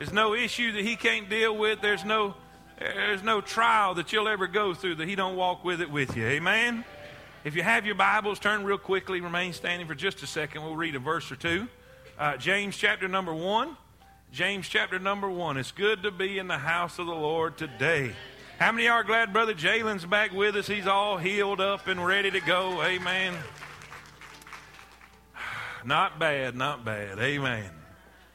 There's no issue that he can't deal with. There's no, there's no trial that you'll ever go through that he don't walk with it with you. Amen? If you have your Bibles, turn real quickly, remain standing for just a second. We'll read a verse or two. Uh, James chapter number one. James chapter number one. It's good to be in the house of the Lord today. How many are glad Brother Jalen's back with us? He's all healed up and ready to go. Amen. Not bad, not bad. Amen.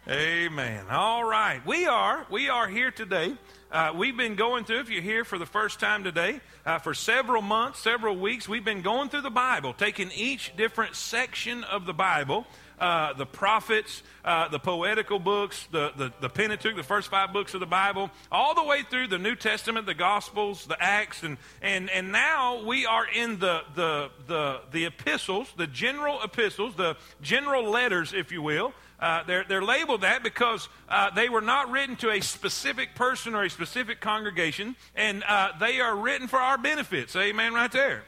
Amen. All right. We are, we are here today. Uh, we've been going through, if you're here for the first time today, uh, for several months, several weeks, we've been going through the Bible, taking each different section of the Bible uh, the prophets, uh, the poetical books, the, the, the, Pentateuch, the first five books of the Bible, all the way through the New Testament, the Gospels, the Acts, and, and, and now we are in the, the, the, the epistles, the general epistles, the general letters, if you will. Uh, they're, they're labeled that because uh, they were not written to a specific person or a specific congregation, and uh, they are written for our benefits. Amen, right there.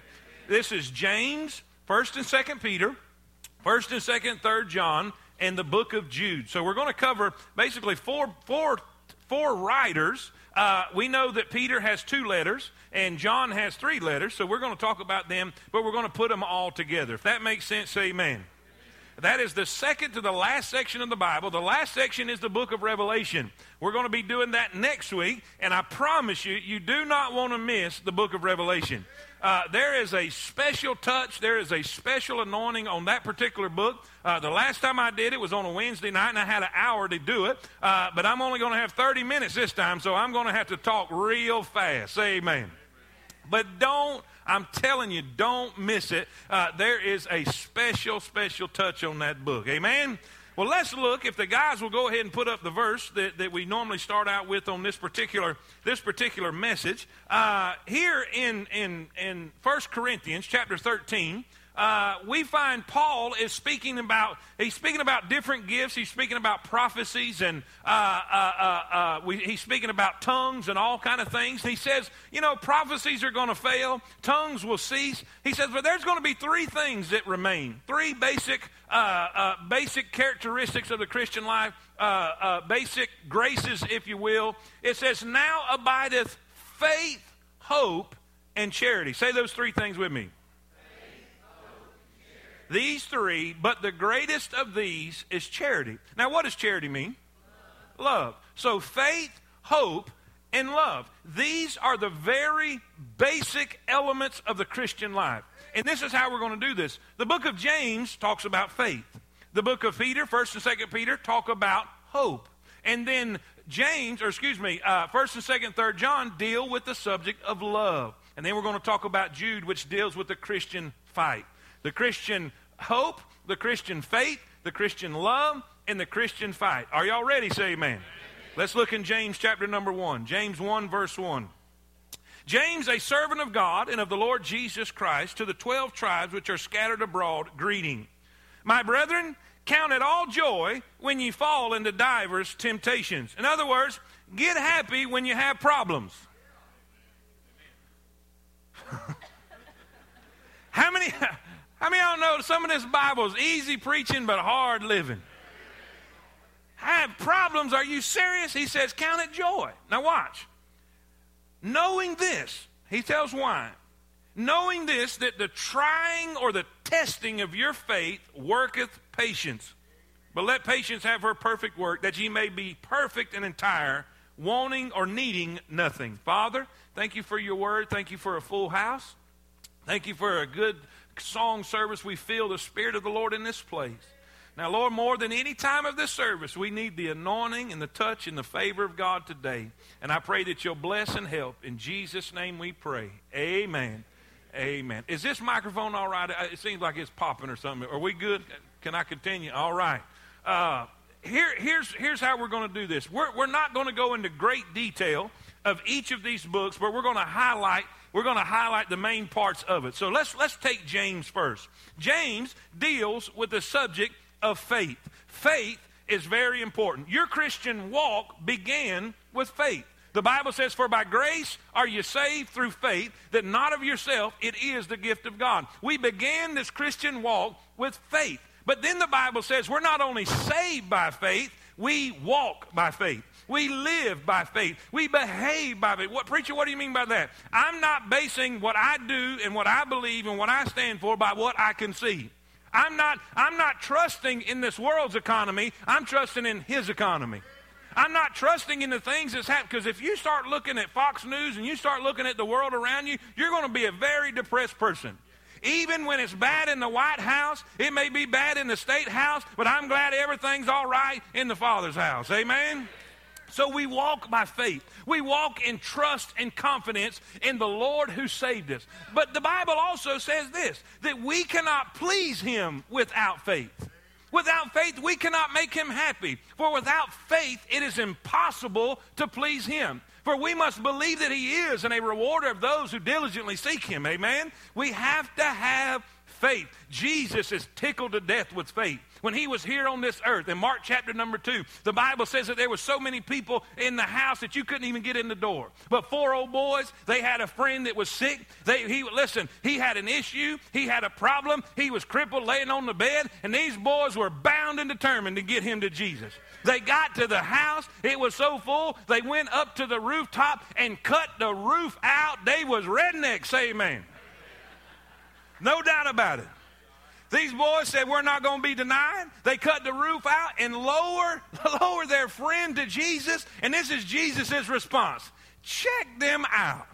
This is James, 1st and 2nd Peter, First and second, third John, and the book of Jude. So we're going to cover basically four, four, four writers. Uh, we know that Peter has two letters and John has three letters, so we're going to talk about them, but we're going to put them all together. If that makes sense, say amen. That is the second to the last section of the Bible. The last section is the book of Revelation. We're going to be doing that next week, and I promise you, you do not want to miss the book of Revelation. Uh, there is a special touch, there is a special anointing on that particular book. Uh, the last time I did it was on a Wednesday night, and I had an hour to do it, uh, but I'm only going to have 30 minutes this time, so I'm going to have to talk real fast. Amen. But don't I'm telling you, don't miss it. Uh, there is a special, special touch on that book. Amen? Well, let's look. If the guys will go ahead and put up the verse that, that we normally start out with on this particular this particular message, uh, here in in in First Corinthians chapter thirteen, uh, we find Paul is speaking about he's speaking about different gifts. He's speaking about prophecies and uh, uh, uh, uh we, he's speaking about tongues and all kind of things. He says, you know, prophecies are going to fail, tongues will cease. He says, but there's going to be three things that remain, three basic uh, basic characteristics of the Christian life, basic graces, if you will. It says, now abideth faith, hope, and charity. Say those three things with me. These three, but the greatest of these is charity. Now, what does charity mean? Love. So, faith, hope, and love. These are the very basic elements of the Christian life. And this is how we're going to do this. The book of James talks about faith. The book of Peter, 1st and 2nd Peter, talk about hope. And then James, or excuse me, uh, 1st and 2nd, 3rd John deal with the subject of love. And then we're going to talk about Jude, which deals with the Christian fight the Christian hope, the Christian faith, the Christian love, and the Christian fight. Are y'all ready? Say amen. amen. Let's look in James chapter number 1. James 1, verse 1. James, a servant of God and of the Lord Jesus Christ, to the twelve tribes which are scattered abroad, greeting. My brethren, count it all joy when you fall into divers temptations. In other words, get happy when you have problems. how many I mean, I don't know, some of this Bible is easy preaching but hard living. I have problems? Are you serious? He says, count it joy. Now, watch. Knowing this, he tells why. Knowing this, that the trying or the testing of your faith worketh patience. But let patience have her perfect work, that ye may be perfect and entire, wanting or needing nothing. Father, thank you for your word. Thank you for a full house. Thank you for a good song service, we feel the Spirit of the Lord in this place. Now, Lord, more than any time of this service, we need the anointing and the touch and the favor of God today. And I pray that you'll bless and help. In Jesus' name we pray. Amen. Amen. Is this microphone all right? It seems like it's popping or something. Are we good? Can I continue? All right. Uh, here, here's, here's how we're going to do this. We're, we're not going to go into great detail of each of these books, but we're going to highlight we're going to highlight the main parts of it. So let's, let's take James first. James deals with the subject of faith. Faith is very important. Your Christian walk began with faith. The Bible says, For by grace are you saved through faith, that not of yourself, it is the gift of God. We began this Christian walk with faith. But then the Bible says we're not only saved by faith, We walk by faith. We live by faith. We behave by faith. What preacher, what do you mean by that? I'm not basing what I do and what I believe and what I stand for by what I can see. I'm not, I'm not trusting in this world's economy. I'm trusting in his economy. I'm not trusting in the things that's happening because if you start looking at Fox News and you start looking at the world around you, you're going to be a very depressed person. Even when it's bad in the White House, it may be bad in the State House, but I'm glad everything's all right in the Father's house. Amen? So we walk by faith. We walk in trust and confidence in the Lord who saved us. But the Bible also says this that we cannot please Him without faith. Without faith, we cannot make Him happy. For without faith, it is impossible to please Him. For we must believe that He is and a rewarder of those who diligently seek Him. Amen? We have to have faith. Jesus is tickled to death with faith. When he was here on this earth, in Mark chapter number two, the Bible says that there were so many people in the house that you couldn't even get in the door. But four old boys, they had a friend that was sick. They, he, listen, he had an issue, he had a problem, he was crippled, laying on the bed, and these boys were bound and determined to get him to Jesus. They got to the house, it was so full, they went up to the rooftop and cut the roof out. They was rednecks, amen. No doubt about it. These boys said, We're not going to be denied. They cut the roof out and lower, lower their friend to Jesus. And this is Jesus' response check them out.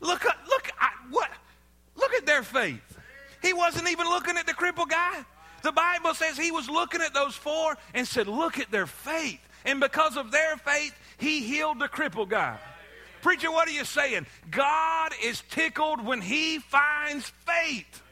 Look, uh, look, what? Look at their faith. He wasn't even looking at the crippled guy. The Bible says he was looking at those four and said, Look at their faith. And because of their faith, he healed the crippled guy. Preacher, what are you saying? God is tickled when he finds faith.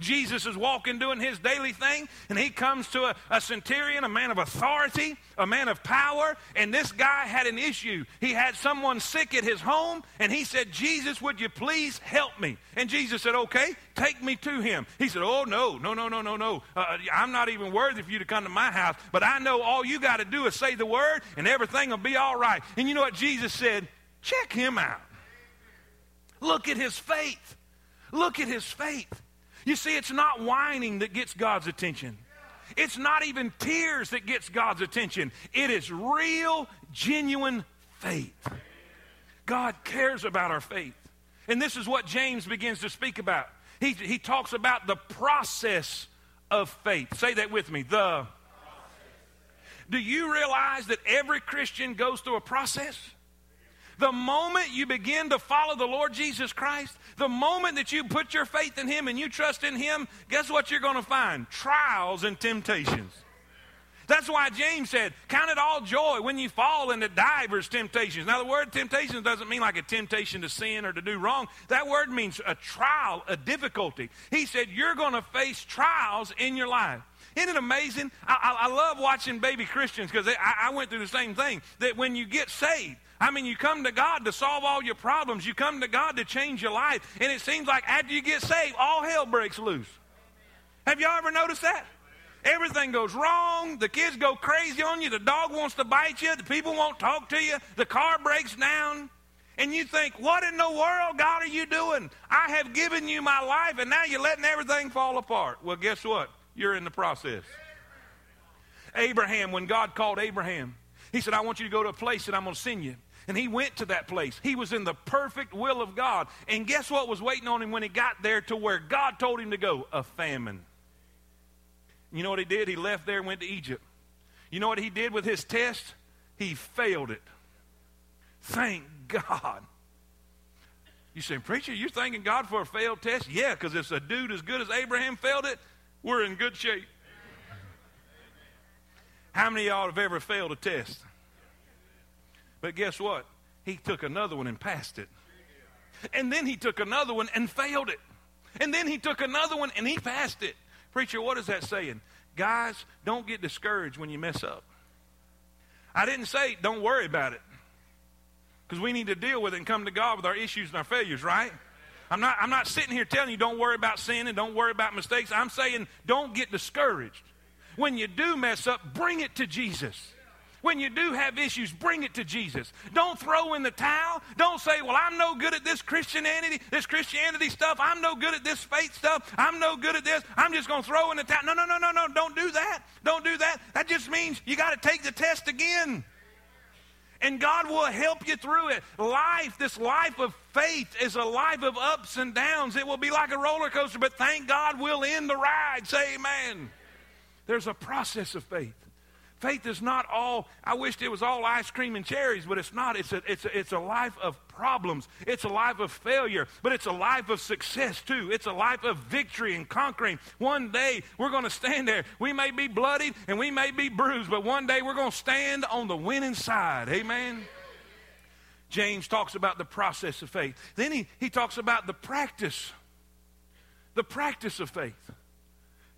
Jesus is walking doing his daily thing, and he comes to a, a, centurion, a man of authority, a man of power, and this guy had an issue. He had someone sick at his home, and he said, Jesus, would you please help me? And Jesus said, Okay, take me to him. He said, Oh, no, no, no, no, no, no. Uh, I'm not even worthy for you to come to my house, but I know all you got to do is say the word, and everything will be all right. And you know what Jesus said? Check him out. Look at his faith. Look at his faith. You see, it's not whining that gets God's attention. It's not even tears that gets God's attention. It is real, genuine faith. God cares about our faith. And this is what James begins to speak about. He, he talks about the process of faith. Say that with me. The Do you realize that every Christian goes through a process? The moment you begin to follow the Lord Jesus Christ, the moment that you put your faith in Him and you trust in Him, guess what you're going to find? Trials and temptations. That's why James said, Count it all joy when you fall into divers temptations. Now, the word temptations doesn't mean like a temptation to sin or to do wrong. That word means a trial, a difficulty. He said, You're going to face trials in your life. Isn't it amazing? I, I, I love watching baby Christians because I, I went through the same thing. That when you get saved, I mean, you come to God to solve all your problems. You come to God to change your life. And it seems like after you get saved, all hell breaks loose. Have y'all ever noticed that? Everything goes wrong. The kids go crazy on you. The dog wants to bite you. The people won't talk to you. The car breaks down. And you think, what in the world, God, are you doing? I have given you my life, and now you're letting everything fall apart. Well, guess what? You're in the process. Abraham, when God called Abraham, he said, I want you to go to a place that I'm going to send you. And he went to that place. He was in the perfect will of God. And guess what was waiting on him when he got there to where God told him to go? A famine. You know what he did? He left there and went to Egypt. You know what he did with his test? He failed it. Thank God. You say, Preacher, you're thanking God for a failed test? Yeah, because if a dude as good as Abraham failed it, we're in good shape. How many of y'all have ever failed a test? But guess what? He took another one and passed it. And then he took another one and failed it. And then he took another one and he passed it. Preacher, what is that saying? Guys, don't get discouraged when you mess up. I didn't say don't worry about it. Because we need to deal with it and come to God with our issues and our failures, right? I'm not, I'm not sitting here telling you don't worry about sin and don't worry about mistakes. I'm saying don't get discouraged. When you do mess up, bring it to Jesus. When you do have issues, bring it to Jesus. Don't throw in the towel. Don't say, Well, I'm no good at this Christianity, this Christianity stuff. I'm no good at this faith stuff. I'm no good at this. I'm just going to throw in the towel. No, no, no, no, no. Don't do that. Don't do that. That just means you got to take the test again. And God will help you through it. Life, this life of faith, is a life of ups and downs. It will be like a roller coaster, but thank God we'll end the ride. Say amen. There's a process of faith. Faith is not all, I wished it was all ice cream and cherries, but it's not. It's a, it's a, it's a life of problems. It's a life of failure, but it's a life of success too. It's a life of victory and conquering. One day we're going to stand there. We may be bloodied and we may be bruised, but one day we're going to stand on the winning side. Amen. James talks about the process of faith. Then he, he talks about the practice, the practice of faith.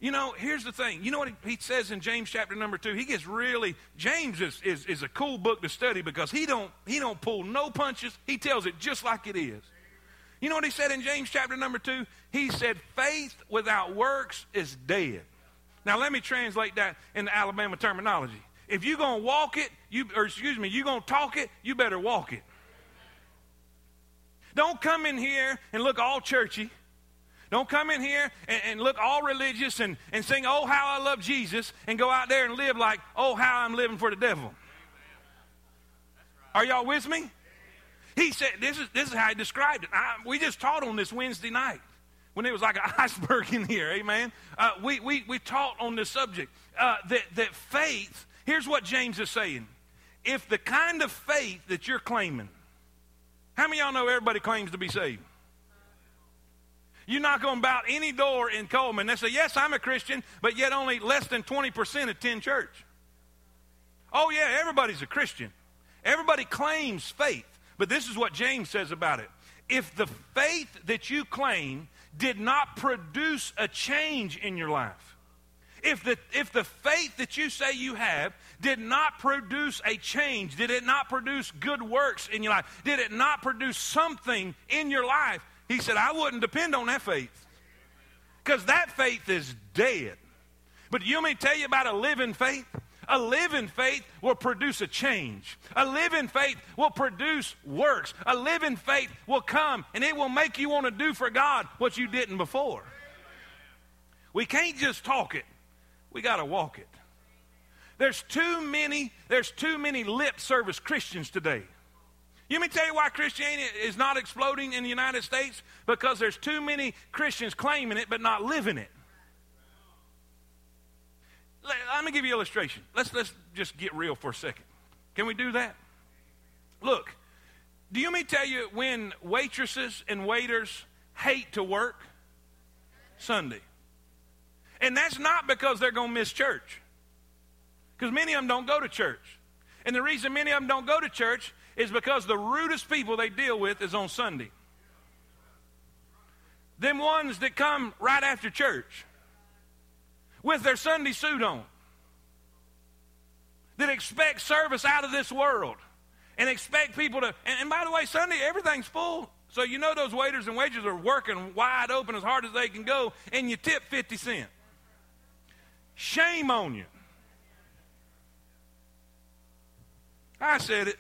You know, here's the thing. You know what he, says in James chapter number two? He gets really James is, is, is a cool book to study because he don't he don't pull no punches. He tells it just like it is. You know what he said in James chapter number two? He said, faith without works is dead. Now let me translate that in the Alabama terminology. If you're gonna walk it, you or excuse me, you're gonna talk it, you better walk it. Don't come in here and look all churchy don't come in here and, and, look all religious and, and sing, Oh, how I love Jesus, and go out there and live like, Oh, how I'm living for the devil. Are y'all with me? He said, This is, this is how he described it. I, we just taught on this Wednesday night when it was like an iceberg in here. Amen. Uh, we, we, we taught on this subject uh, that, that faith, here's what James is saying. If the kind of faith that you're claiming, how many y'all know everybody claims to be saved? You knock on about any door in Cullman, they say, Yes, I'm a Christian, but yet only less than 20% attend church. Oh, yeah, everybody's a Christian. Everybody claims faith. But this is what James says about it. If the faith that you claim did not produce a change in your life, if the, if the faith that you say you have did not produce a change, did it not produce good works in your life, did it not produce something in your life, he said, I wouldn't depend on that faith because that faith is dead. But you to tell you about a living faith? A living faith will produce a change. A living faith will produce works. A living faith will come and it will make you want to do for God what you didn't before. We can't just talk it. We got to walk it. There's too many there's too many lip service Christians today. You me tell you why Christianity is not exploding in the United States? Because there's too many Christians claiming it but not living it. Let, let me give you an illustration. Let's, let's just get real for a second. Can we do that? Look, do you me tell you when waitresses and waiters hate to work? Sunday. And that's not because they're going to miss church. Because many of them don't go to church. And the reason many of them don't go to church is because the rudest people they deal with is on Sunday. Them ones that come right after church with their Sunday suit on, that expect service out of this world and expect people to. And, and by the way, Sunday, everything's full. So you know those waiters and waiters are working wide open as hard as they can go, and you tip 50 cents. Shame on you. I said it.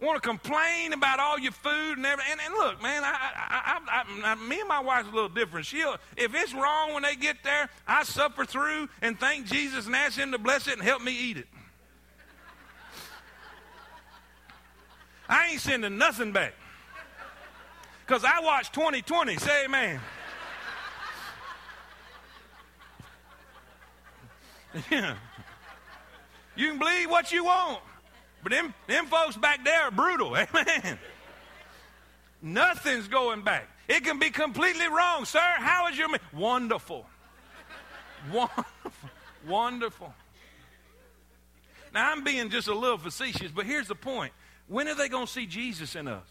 Want to complain about all your food and everything. And, and look, man, I, I, I, me and my wife's a little different. She'll, if it's wrong when they get there, I suffer through and thank Jesus and ask Him to bless it and help me eat it. I ain't sending nothing back. Because I watch 2020. Say amen. yeah. You can believe what you want. But them, them folks back there are brutal. Amen. Nothing's going back. It can be completely wrong. Sir, how is your man? Wonderful. Wonderful. Wonderful. Now, I'm being just a little facetious, but here's the point. When are they going to see Jesus in us?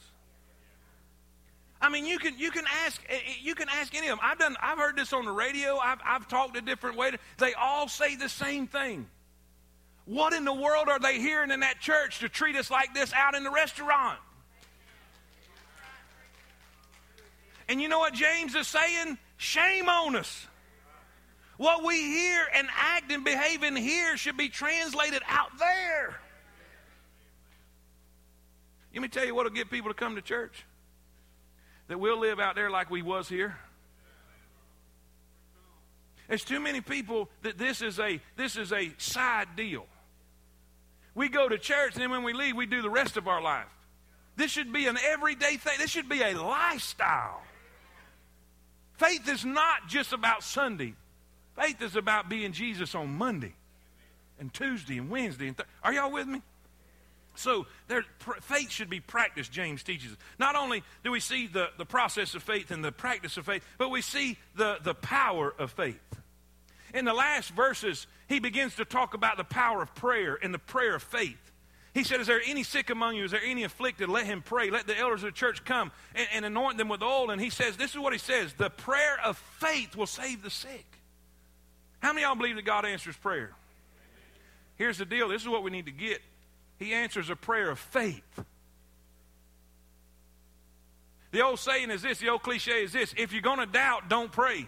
I mean, you can you can ask eh, eh, you can ask any of them. I've done I've heard this on the radio. I've I've talked to different waiters. They all say the same thing. What in the world are they hearing in that church to treat us like this out in the restaurant? And you know what James is saying? Shame on us. What we hear and act and behave in here should be translated out there. Let me tell you what will get people to come to church. That we'll live out there like we was here. There's too many people that this is a this is a side deal. We go to church and then when we leave, we do the rest of our life. This should be an everyday thing. This should be a lifestyle. Faith is not just about Sunday. Faith is about being Jesus on Monday and Tuesday and Wednesday. And th- Are y'all with me? So there, pr- faith should be practiced, James teaches us. Not only do we see the, the process of faith and the practice of faith, but we see the, the power of faith. In the last verses, he begins to talk about the power of prayer and the prayer of faith. He said, Is there any sick among you? Is there any afflicted? Let him pray. Let the elders of the church come and, and anoint them with oil. And he says, This is what he says the prayer of faith will save the sick. How many of y'all believe that God answers prayer? Here's the deal this is what we need to get. He answers a prayer of faith. The old saying is this, the old cliche is this if you're going to doubt, don't pray.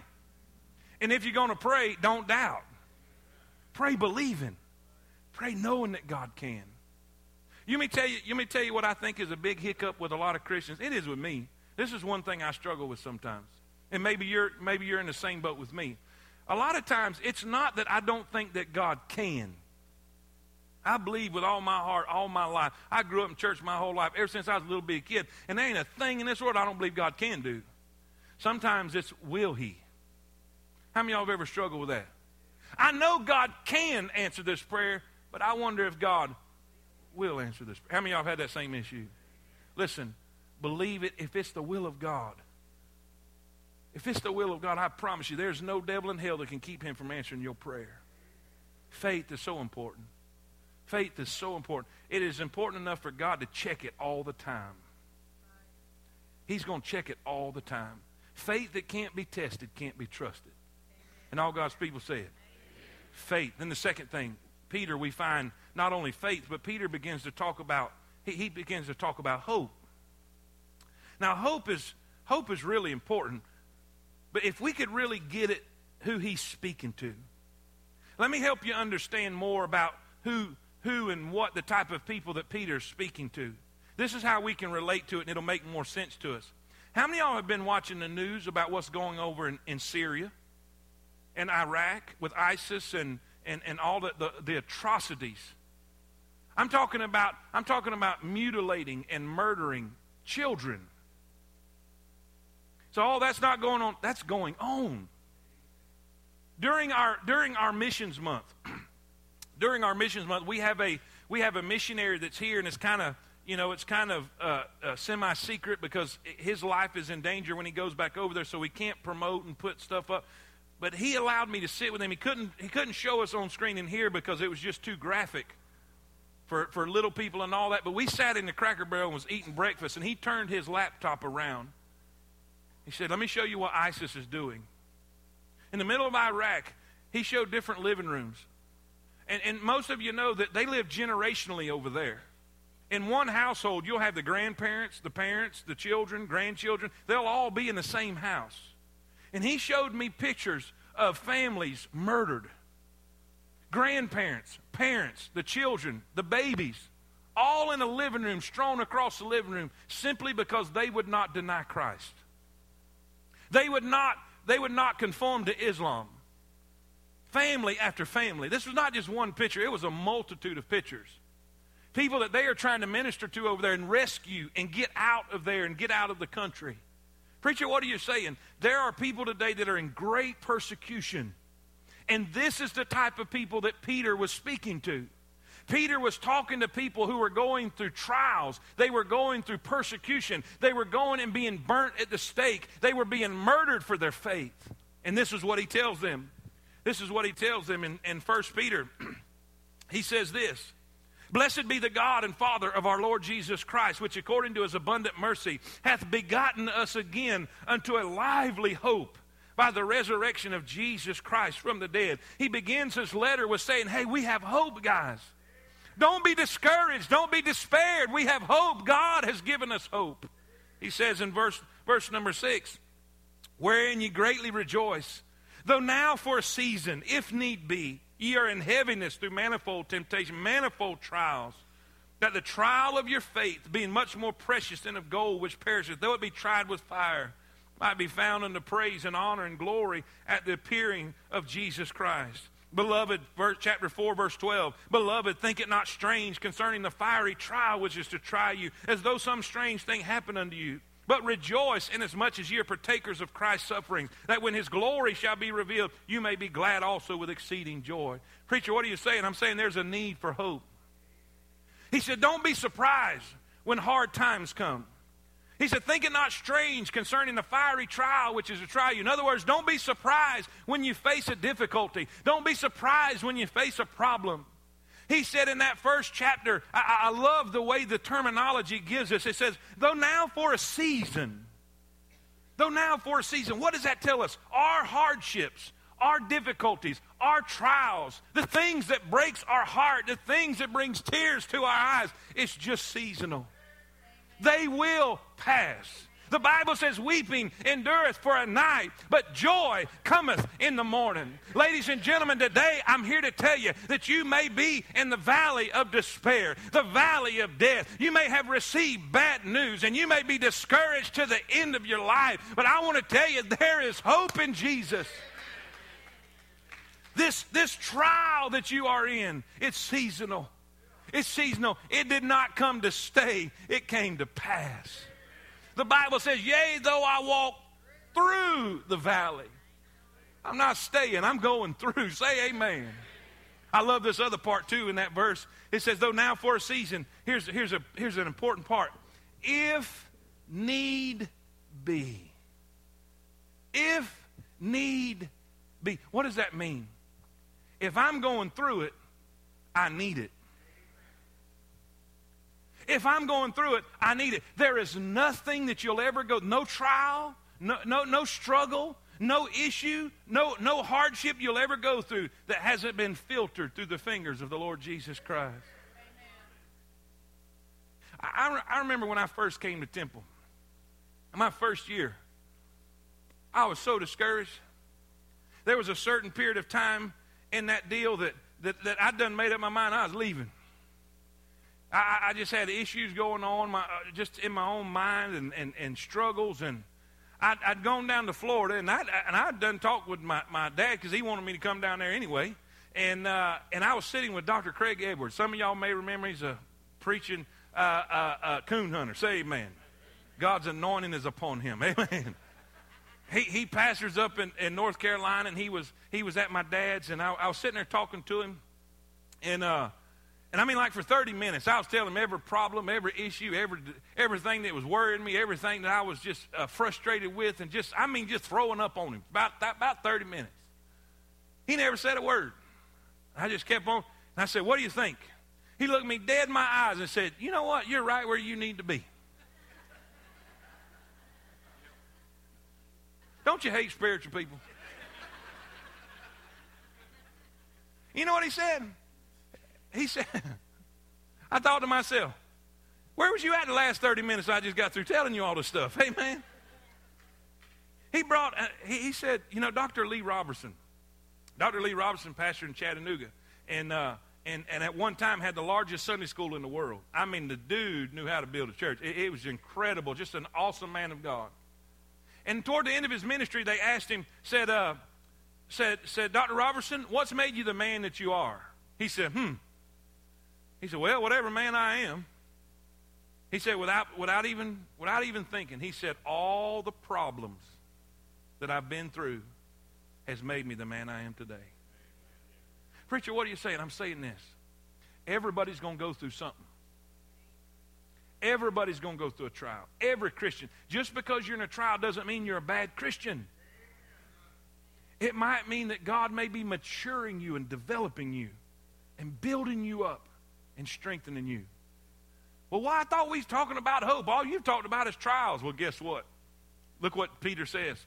And if you're going to pray, don't doubt. Pray believing. Pray knowing that God can. You may tell you, you may tell you what I think is a big hiccup with a lot of Christians. It is with me. This is one thing I struggle with sometimes. And maybe you're maybe you're in the same boat with me. A lot of times it's not that I don't think that God can. I believe with all my heart, all my life. I grew up in church my whole life, ever since I was a little bitty kid. And there ain't a thing in this world I don't believe God can do. Sometimes it's will He. How many of y'all have ever struggled with that? I know God can answer this prayer, but I wonder if God will answer this. How many of y'all have had that same issue? Listen, believe it if it's the will of God. If it's the will of God, I promise you, there's no devil in hell that can keep him from answering your prayer. Faith is so important. Faith is so important. It is important enough for God to check it all the time. He's going to check it all the time. Faith that can't be tested can't be trusted. And all God's people say it. Faith. Then the second thing, Peter, we find not only faith, but Peter begins to talk about, he, he begins to talk about hope. Now, hope is, hope is really important, but if we could really get it who he's speaking to, let me help you understand more about who, who and what the type of people that Peter's speaking to. This is how we can relate to it, and it'll make more sense to us. How many of y'all have been watching the news about what's going over in, in Syria and Iraq with ISIS and, and, and all the, the, the atrocities? I'm talking about I'm talking about mutilating and murdering children. So all that's not going on, that's going on. During our during our missions month, during our missions month, we have a we have a missionary that's here and it's kind of you know it's kind of uh, uh, semi secret because his life is in danger when he goes back over there, so we can't promote and put stuff up. But he allowed me to sit with him. He couldn't he couldn't show us on screen in here because it was just too graphic for, for little people and all that. But we sat in the Cracker Barrel and was eating breakfast, and he turned his laptop around. He said, Let me show you what ISIS is doing. In the middle of Iraq, he showed different living rooms. And, and most of you know that they live generationally over there. In one household, you'll have the grandparents, the parents, the children, grandchildren. They'll all be in the same house. And he showed me pictures of families murdered grandparents, parents, the children, the babies, all in a living room, strewn across the living room, simply because they would not deny Christ. They would not, they would not conform to Islam. Family after family. This was not just one picture, it was a multitude of pictures. People that they are trying to minister to over there and rescue and get out of there and get out of the country. Preacher, what are you saying? There are people today that are in great persecution and this is the type of people that Peter was speaking to. Peter was talking to people who were going through trials. They were going through persecution. They were going and being burnt at the stake. They were being murdered for their faith. And this is what he tells them. This is what he tells them in, in 1 Peter. he says this Blessed be the God and Father of our Lord Jesus Christ, which according to his abundant mercy hath begotten us again unto a lively hope by the resurrection of Jesus Christ from the dead. He begins his letter with saying, Hey, we have hope, guys. Don't be discouraged. Don't be despaired. We have hope. God has given us hope. He says in verse, verse number six, Wherein ye greatly rejoice, Though now for a season, if need be, ye are in heaviness through manifold temptation, manifold trials, that the trial of your faith, being much more precious than of gold which perisheth, though it be tried with fire, might be found unto praise and honor and glory at the appearing of Jesus Christ. Beloved, verse, chapter 4, verse 12. Beloved, think it not strange concerning the fiery trial which is to try you, as though some strange thing happened unto you. But rejoice inasmuch as ye are partakers of Christ's sufferings, that when his glory shall be revealed, you may be glad also with exceeding joy. Preacher, what are you saying? I'm saying there's a need for hope. He said, Don't be surprised when hard times come. He said, Think it not strange concerning the fiery trial which is to try you. In other words, don't be surprised when you face a difficulty. Don't be surprised when you face a problem. He said in that first chapter, I, I love the way the terminology gives us. It says, Though now for a season, though now for a season, what does that tell us? Our hardships, our difficulties, our trials, the things that breaks our heart, the things that brings tears to our eyes, it's just seasonal. They will pass. The Bible says, Weeping endureth for a night, but joy cometh in the morning. Ladies and gentlemen, today I'm here to tell you that you may be in the valley of despair, the valley of death. You may have received bad news, and you may be discouraged to the end of your life. But I want to tell you, there is hope in Jesus. This, this trial that you are in, it's seasonal. It's seasonal. It did not come to stay, it came to pass. The Bible says, Yea, though I walk through the valley. I'm not staying, I'm going through. Say amen. I love this other part too in that verse. It says, though now for a season, here's, here's, a, here's an important part. If need be. If need be. What does that mean? If I'm going through it, I need it. If I'm going through it, I need it. There is nothing that you'll ever go, no trial, no, no, no struggle, no issue, no, no hardship you'll ever go through that hasn't been filtered through the fingers of the Lord Jesus Christ. I, I remember when I first came to Temple, my first year, I was so discouraged. There was a certain period of time in that deal that, that, that I'd done made up my mind I was leaving. I, I just had issues going on my, uh, just in my own mind and, and, and struggles. And I'd, I'd gone down to Florida, and I'd, and I'd done talk with my, my dad because he wanted me to come down there anyway. And, uh, and I was sitting with Dr. Craig Edwards. Some of y'all may remember he's a preaching uh, uh, uh coon hunter. Say amen. God's anointing is upon him. Amen. He, he pastors up in, in North Carolina, and he was, he was at my dad's, and I, I was sitting there talking to him. And uh, and I mean, like for 30 minutes, I was telling him every problem, every issue, every, everything that was worrying me, everything that I was just uh, frustrated with, and just, I mean, just throwing up on him about, about 30 minutes. He never said a word. I just kept on. And I said, What do you think? He looked me dead in my eyes and said, You know what? You're right where you need to be. Don't you hate spiritual people? You know what he said? He said, I thought to myself, where was you at the last 30 minutes I just got through telling you all this stuff? Hey, man. He brought, uh, he, he, said, you know, Dr. Lee Roberson, Dr. Lee Roberson, pastor in Chattanooga, and, uh, and, and at one time had the largest Sunday school in the world. I mean, the dude knew how to build a church. It, it was incredible, just an awesome man of God. And toward the end of his ministry, they asked him, said, uh, said, said, Dr. Roberson, what's made you the man that you are? He said, hmm, he said, Well, whatever man I am. He said, without, without, even, without even thinking, he said, All the problems that I've been through has made me the man I am today. Preacher, what are you saying? I'm saying this. Everybody's going to go through something. Everybody's going to go through a trial. Every Christian. Just because you're in a trial doesn't mean you're a bad Christian. It might mean that God may be maturing you and developing you and building you up and strengthening you. Well, why? I thought we was talking about hope. All you've talked about is trials. Well, guess what? Look what Peter says.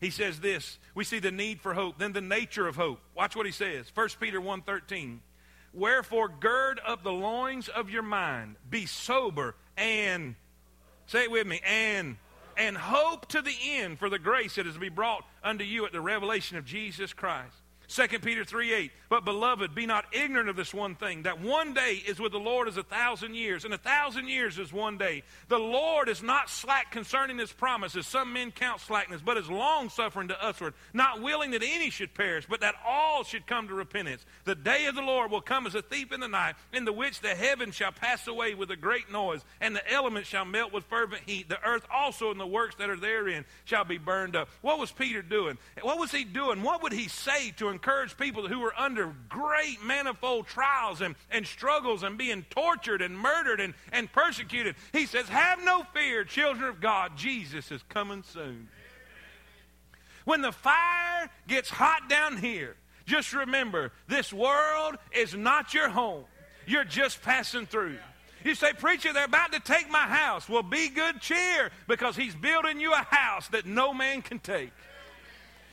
He says this. We see the need for hope, then the nature of hope. Watch what he says. 1 Peter 1.13. Wherefore gird up the loins of your mind, be sober and, say it with me, and, and hope to the end for the grace that is to be brought unto you at the revelation of Jesus Christ. 2 Peter 3 8. But beloved, be not ignorant of this one thing, that one day is with the Lord as a thousand years, and a thousand years is one day. The Lord is not slack concerning his promises. Some men count slackness, but is long suffering to usward, not willing that any should perish, but that all should come to repentance. The day of the Lord will come as a thief in the night, in the which the heavens shall pass away with a great noise, and the elements shall melt with fervent heat. The earth also and the works that are therein shall be burned up. What was Peter doing? What was he doing? What would he say to encourage people who were under great manifold trials and, and struggles and being tortured and murdered and, and persecuted. He says, Have no fear, children of God. Jesus is coming soon. When the fire gets hot down here, just remember this world is not your home. You're just passing through. You say, Preacher, they're about to take my house. Well, be good cheer because he's building you a house that no man can take.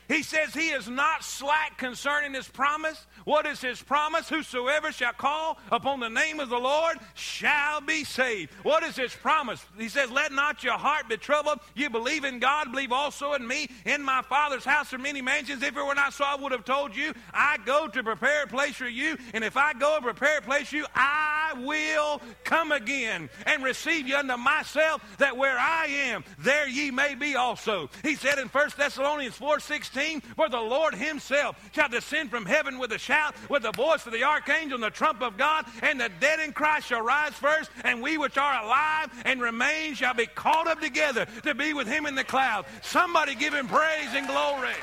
He says he is not slack concerning his promise. What is his promise? Whosoever shall call upon the name of the Lord shall be saved. What is his promise? He says, Let not your heart be troubled. You believe in God, believe also in me. In my Father's house are many mansions. If it were not so, I would have told you. I go to prepare a place for you. And if I go and prepare a place for you, I will come again and receive you unto myself, that where I am, there ye may be also. He said in 1 Thessalonians 4 16, For the Lord himself shall descend from heaven with a shout with the voice of the archangel and the trump of God, and the dead in Christ shall rise first, and we which are alive and remain shall be caught up together to be with him in the clouds. Somebody give him praise and glory.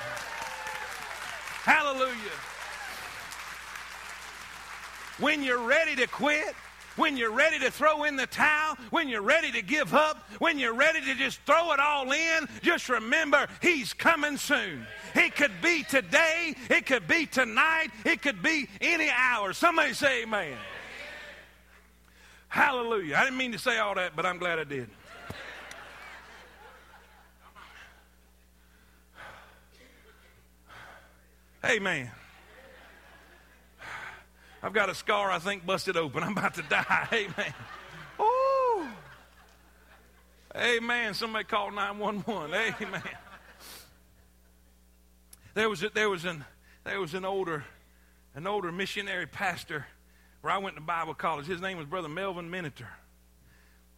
Hallelujah. When you're ready to quit, when you're ready to throw in the towel, when you're ready to give up, when you're ready to just throw it all in, just remember He's coming soon. It could be today, it could be tonight, it could be any hour. Somebody say amen. Hallelujah. I didn't mean to say all that, but I'm glad I did. Amen. I've got a scar I think busted open. I'm about to die. Amen. Ooh. Amen. Somebody call 911. Amen. There was, a, there was, an, there was an, older, an older missionary pastor where I went to Bible college. His name was Brother Melvin Miniter.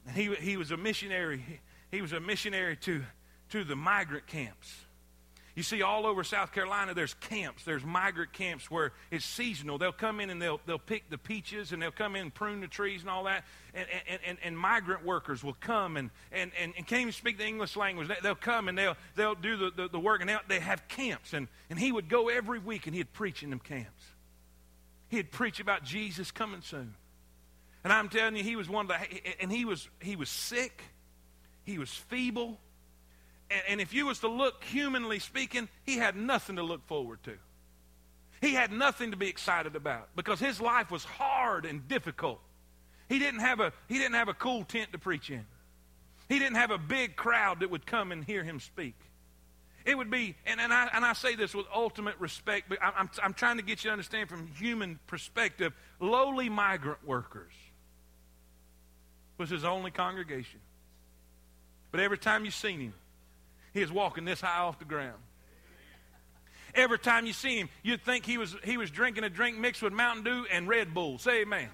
And he, he was a missionary. He, he was a missionary to, to the migrant camps. You see, all over South Carolina, there's camps. There's migrant camps where it's seasonal. They'll come in and they'll, they'll pick the peaches and they'll come in and prune the trees and all that. And, and, and, and migrant workers will come and, and, and, and can't even speak the English language. They'll come and they'll, they'll do the, the, the work. And they have camps. And, and he would go every week and he'd preach in them camps. He'd preach about Jesus coming soon. And I'm telling you, he was one of the, and he was, he was sick. He was feeble and, and if you was to look humanly speaking, he had nothing to look forward to. He had nothing to be excited about because his life was hard and difficult. He didn't have a, he didn't have a cool tent to preach in. He didn't have a big crowd that would come and hear him speak. It would be, and, and, I, and I say this with ultimate respect, but I'm, I'm trying to get you to understand from human perspective, lowly migrant workers was his only congregation. But every time you seen him, he was walking this high off the ground. Every time you see him, you'd think he was, he was drinking a drink mixed with Mountain Dew and Red Bull. Say amen.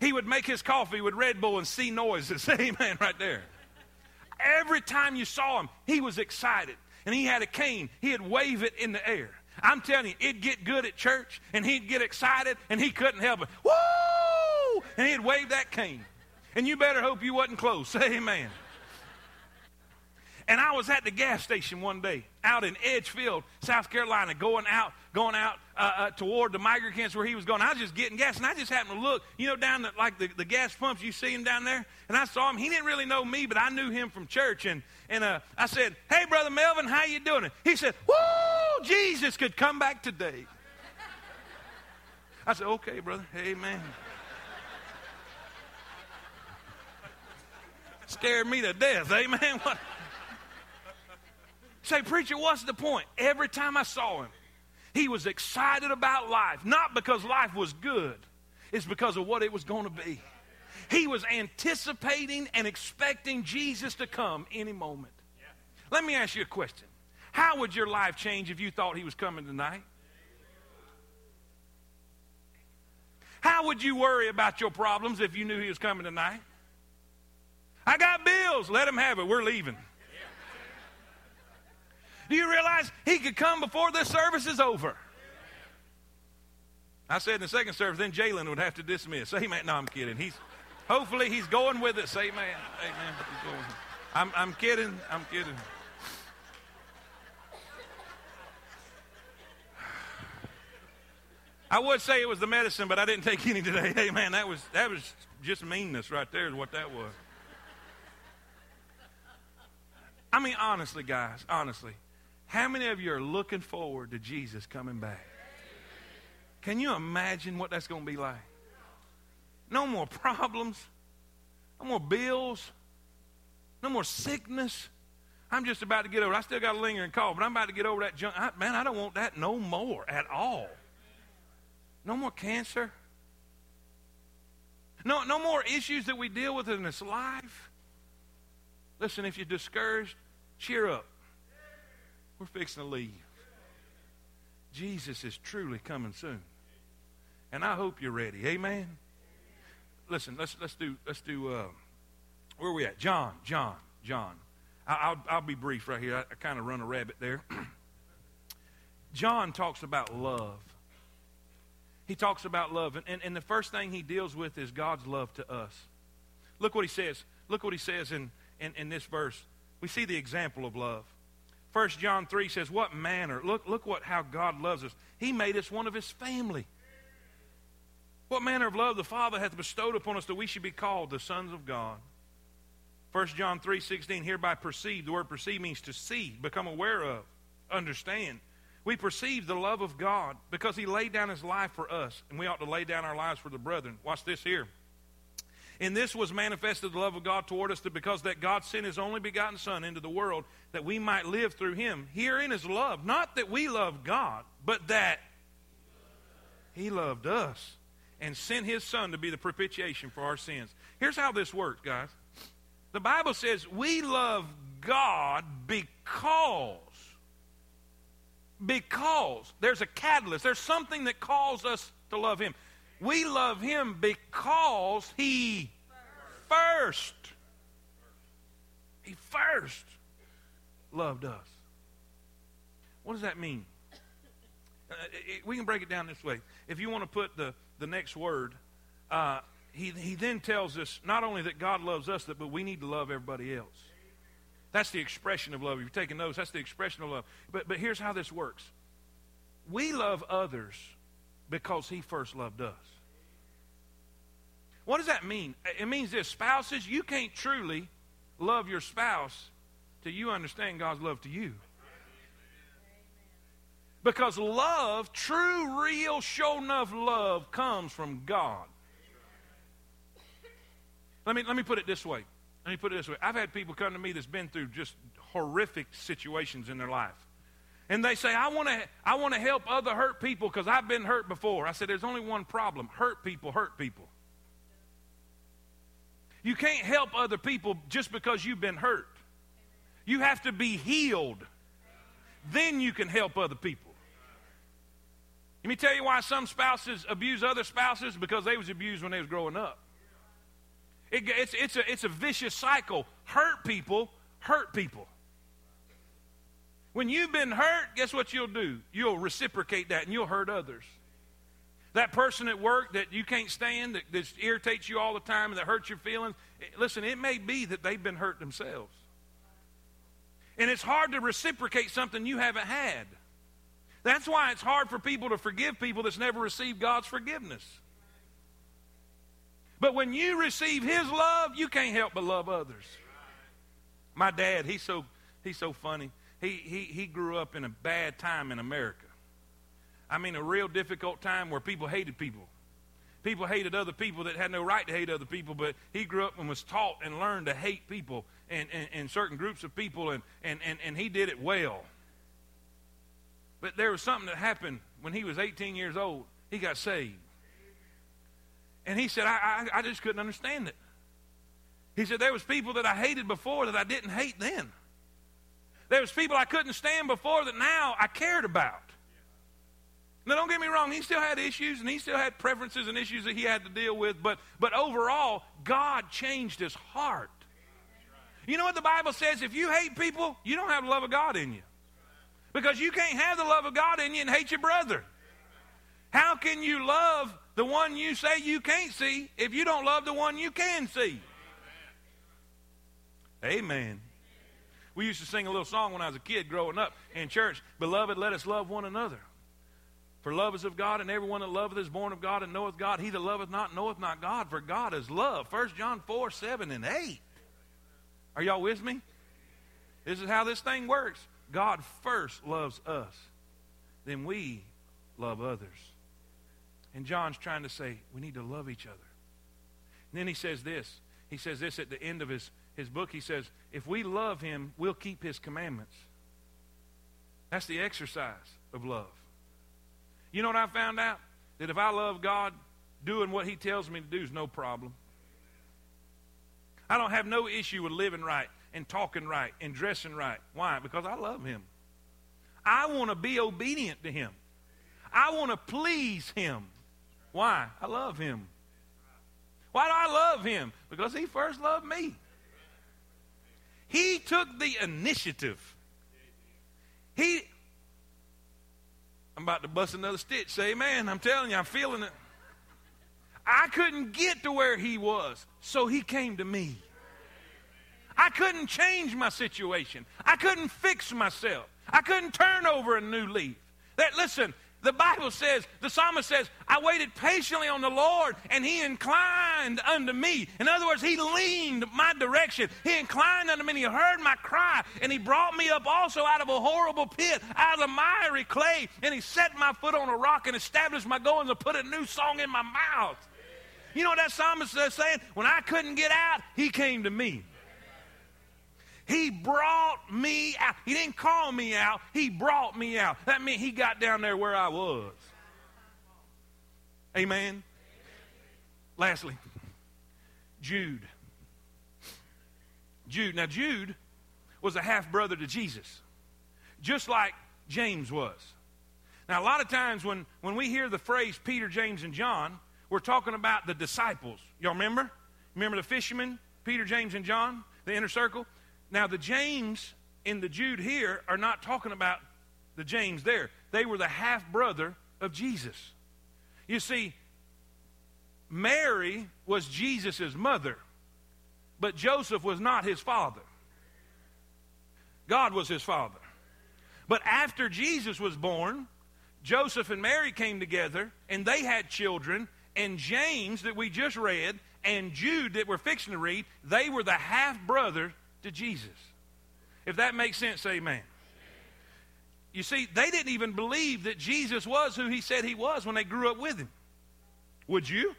He would make his coffee with Red Bull and see noises. Say amen right there. Every time you saw him, he was excited. And he had a cane. He'd wave it in the air. I'm telling you, it'd get good at church, and he'd get excited, and he couldn't help it. Woo! And he'd wave that cane. And you better hope you wasn't close. Say amen. And I was at the gas station one day out in Edgefield, South Carolina, going out, going out uh, uh, toward the migrant camps where he was going. I was just getting gas, and I just happened to look, you know, down the, like the, the gas pumps. You see him down there, and I saw him. He didn't really know me, but I knew him from church. And and uh, I said, "Hey, brother Melvin, how you doing?" He said, "Woo, Jesus could come back today." I said, "Okay, brother. Amen." Scared me to death. Amen. What? Say, preacher, what's the point? Every time I saw him, he was excited about life, not because life was good, it's because of what it was going to be. He was anticipating and expecting Jesus to come any moment. Let me ask you a question. How would your life change if you thought he was coming tonight? How would you worry about your problems if you knew he was coming tonight? I got bills. Let him have it. We're leaving. Do you realize he could come before this service is over? I said in the second service, then Jalen would have to dismiss. Amen. No, I'm kidding. He's hopefully he's going with us. Say amen. Amen. I'm, I'm kidding. I'm kidding. I would say it was the medicine, but I didn't take any today. Hey man, that was that was just meanness right there is what that was. I mean, honestly, guys, honestly, how many of you are looking forward to Jesus coming back? Can you imagine what that's going to be like? No more problems, no more bills, no more sickness. I'm just about to get over. I still got a lingering cough, but I'm about to get over that junk. I, man, I don't want that no more at all. No more cancer. No, no more issues that we deal with in this life. Listen, if you're discouraged, cheer up. We're fixing to leave. Jesus is truly coming soon. And I hope you're ready. Amen. Listen, let's let's do let's do uh, where are we at? John, John, John. I, will I'll be brief right here. I, I kind of run a rabbit there. John talks about love he talks about love. And, and, and, the first thing he deals with is God's love to us. Look what he says. Look what he says in, in, in this verse. We see the example of love. First John 3 says, What manner? Look, look what how God loves us. He made us one of his family. What manner of love the Father hath bestowed upon us that we should be called the sons of God. 1 John 3 16, hereby perceive. The word perceive means to see, become aware of, understand. We perceive the love of God because He laid down His life for us, and we ought to lay down our lives for the brethren. Watch this here. In this was manifested the love of God toward us that because that God sent His only begotten Son into the world that we might live through Him. Herein is love. Not that we love God, but that He loved us and sent His Son to be the propitiation for our sins. Here's how this works, guys. The Bible says we love God because because there's a catalyst, there's something that calls us to love Him. We love Him because He first, He first loved us. What does that mean? Uh, it, we can break it down this way. If you want to put the, the next word, uh, he, he then tells us not only that God loves us, but we need to love everybody else. That's the expression of love. If you're taking notes, that's the expression of love. But, but here's how this works we love others because he first loved us. What does that mean? It means this spouses, you can't truly love your spouse till you understand God's love to you. Because love, true, real, show enough love comes from God. Let me, let me put it this way. Let me put it this way I've had people come to me that's been through just horrific situations in their life. And they say, I want to I want to help other hurt people because I've been hurt before. I said, There's only one problem hurt people hurt people. You can't help other people just because you've been hurt. You have to be healed. Then you can help other people. Let me tell you why some spouses abuse other spouses because they was abused when they was growing up. It, it's, it's, a, it's a vicious cycle. Hurt people, hurt people. When you've been hurt, guess what you'll do? You'll reciprocate that and you'll hurt others. That person at work that you can't stand, that, that irritates you all the time and that hurts your feelings, eh, listen, it may be that they've been hurt themselves. And it's hard to reciprocate something you haven't had. That's why it's hard for people to forgive people that's never received God's forgiveness. But when you receive his love, you can't help but love others. My dad, he's so he's so funny. He he he grew up in a bad time in America. I mean a real difficult time where people hated people. People hated other people that had no right to hate other people, but he grew up and was taught and learned to hate people and, and, and certain groups of people, and, and, and, and he did it well. But there was something that happened when he was 18 years old. He got saved. And he said, I, I, I just couldn't understand it. He said, There was people that I hated before that I didn't hate then. There was people I couldn't stand before that now I cared about. Now, don't get me wrong, he still had issues and he still had preferences and issues that he had to deal with, but, but overall, God changed his heart. You know what the Bible says? If you hate people, you don't have the love of God in you. Because you can't have the love of God in you and hate your brother. How can you love the one you say you can't see if you don't love the one you can see? Amen. We used to sing a little song when I was a kid growing up in church Beloved, let us love one another. For love is of God, and everyone that loveth is born of God and knoweth God. He that loveth not knoweth not God, for God is love. 1 John 4, 7, and 8. Are y'all with me? This is how this thing works. God first loves us, then we love others. And John's trying to say, we need to love each other. And then he says this. He says this at the end of his, his book. He says, if we love him, we'll keep his commandments. That's the exercise of love. You know what I found out? That if I love God, doing what He tells me to do is no problem. I don't have no issue with living right and talking right and dressing right. Why? Because I love Him. I want to be obedient to Him. I want to please Him. Why? I love Him. Why do I love Him? Because He first loved me. He took the initiative. He I'm about to bust another stitch. Say amen. I'm telling you, I'm feeling it. I couldn't get to where he was, so he came to me. I couldn't change my situation. I couldn't fix myself. I couldn't turn over a new leaf. That listen, the Bible says, the psalmist says, I waited patiently on the Lord and he inclined unto me. In other words, he leaned my direction. He inclined unto me and he heard my cry and he brought me up also out of a horrible pit, out of the miry clay, and he set my foot on a rock and established my goings and put a new song in my mouth. You know what that psalmist is saying? When I couldn't get out, he came to me. He brought me out. He didn't call me out, He brought me out. That meant He got down there where I was. Amen. Lastly, Jude. Jude. Now, Jude was a half brother to Jesus, just like James was. Now, a lot of times when, when we hear the phrase Peter, James, and John, we're talking about the disciples. Y'all remember? Remember the fishermen, Peter, James, and John, the inner circle? Now, the James in the Jude here are not talking about the James there. They were the half brother of Jesus. You see, Mary was Jesus' mother, but Joseph was not his father. God was his father. But after Jesus was born, Joseph and Mary came together and they had children, and James, that we just read, and Jude, that we're fixing to read, they were the half brother to Jesus. If that makes sense, say amen. You see, they didn't even believe that Jesus was who he said he was when they grew up with him. Would you?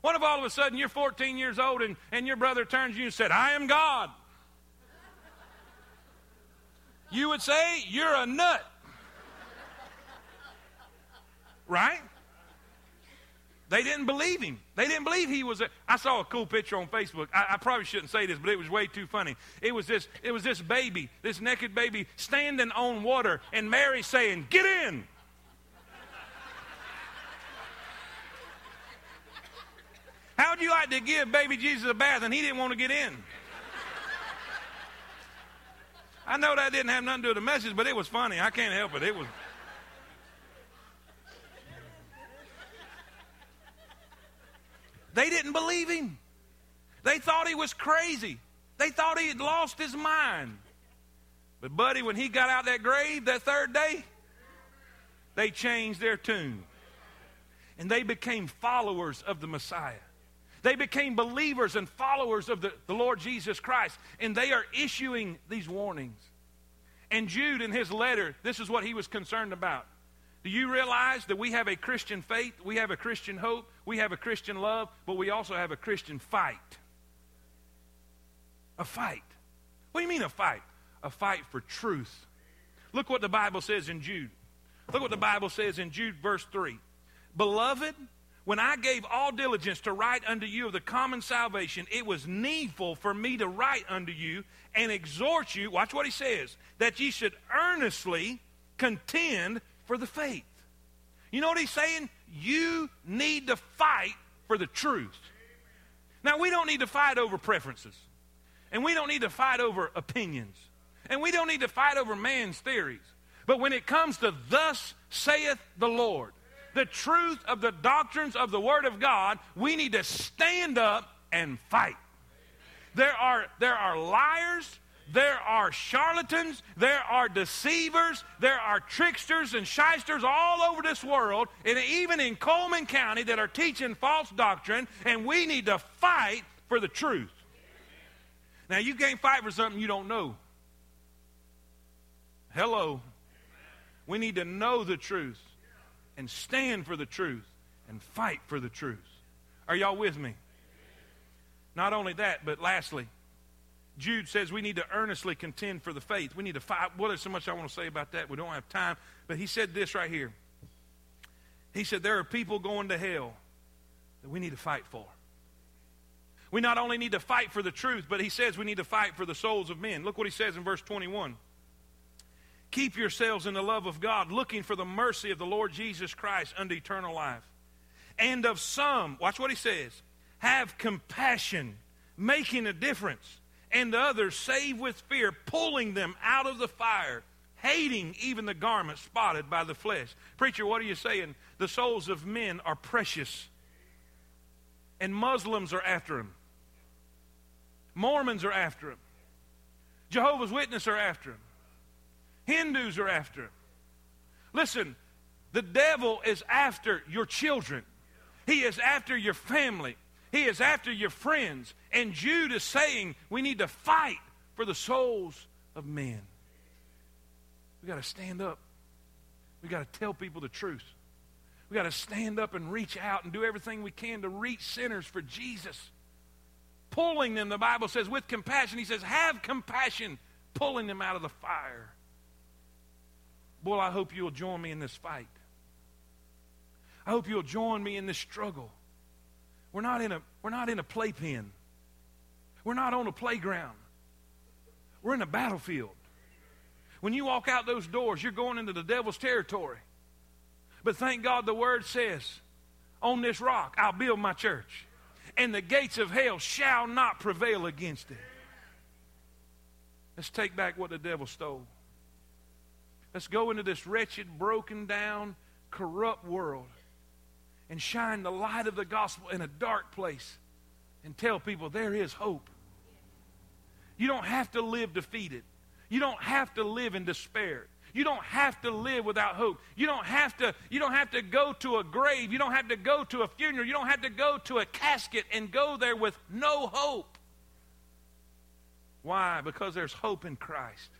What if all of a sudden you're 14 years old and, and your brother turns to you and said, I am God? You would say, You're a nut. Right? They didn't believe him. They didn't believe he was. A, I saw a cool picture on Facebook. I, I, probably shouldn't say this, but it was way too funny. It was this. It was this baby, this naked baby, standing on water, and Mary saying, "Get in." How'd you like to give baby Jesus a bath and he didn't want to get in? I know that didn't have nothing to do with the message, but it was funny. I can't help it. It was. They didn't believe him. They thought he was crazy. They thought he had lost his mind. But, buddy, when he got out that grave that third day, they changed their tune. And they became followers of the Messiah. They became believers and followers of the, the Lord Jesus Christ. And they are issuing these warnings. And Jude, in his letter, this is what he was concerned about. Do you realize that we have a Christian faith, we have a Christian hope, we have a Christian love, but we also have a Christian fight? A fight. What do you mean a fight? A fight for truth. Look what the Bible says in Jude. Look what the Bible says in Jude, verse 3. Beloved, when I gave all diligence to write unto you of the common salvation, it was needful for me to write unto you and exhort you, watch what he says, that ye should earnestly contend for the faith. You know what he's saying? You need to fight for the truth. Now, we don't need to fight over preferences, and we don't need to fight over opinions, and we don't need to fight over man's theories. But when it comes to thus saith the Lord, the truth of the doctrines of the Word of God, we need to stand up and fight. There are, there are liars, there are charlatans, there are deceivers, there are tricksters and shysters all over this world, and even in Cullman County that are teaching false doctrine, and we need to fight for the truth. Now, you can't fight for something you don't know. Hello. We need to know the truth and stand for the truth and fight for the truth. Are y'all with me? Not only that, but lastly, Jude says we need to earnestly contend for the faith. We need to fight. Well, there's so much I want to say about that. We don't have time. But he said this right here. He said there are people going to hell that we need to fight for. We not only need to fight for the truth, but he says we need to fight for the souls of men. Look what he says in verse 21. Keep yourselves in the love of God, looking for the mercy of the Lord Jesus Christ unto eternal life. And of some, watch what he says, have compassion, making a difference, and others save with fear, pulling them out of the fire, hating even the garment spotted by the flesh. Preacher, what are you saying? The souls of men are precious, and Muslims are after them. Mormons are after them. Jehovah's Witnesses are after them. Hindus are after him. Listen, the devil is after your children. He is after your family. He is after your friends. And Jude is saying we need to fight for the souls of men. We got to stand up. We got to tell people the truth. We got to stand up and reach out and do everything we can to reach sinners for Jesus. Pulling them, the Bible says, with compassion. He says, have compassion, pulling them out of the fire. Boy, I hope you'll join me in this fight. I hope you'll join me in this struggle. We're not in a, we're not in a playpen. We're not on a playground. We're in a battlefield. When you walk out those doors, you're going into the devil's territory. But thank God the word says, On this rock I'll build my church, and the gates of hell shall not prevail against it. Let's take back what the devil stole. Let's go into this wretched, broken down, corrupt world and shine the light of the gospel in a dark place and tell people there is hope. You don't have to live defeated. You don't have to live in despair. You don't have to live without hope. You don't have to you don't have to go to a grave. You don't have to go to a funeral. You don't have to go to a casket and go there with no hope. Why? Because there's hope in Christ.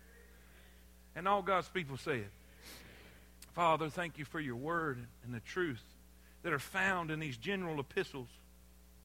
And all God's people say it. Father, thank you for your word and the truth that are found in these general epistles.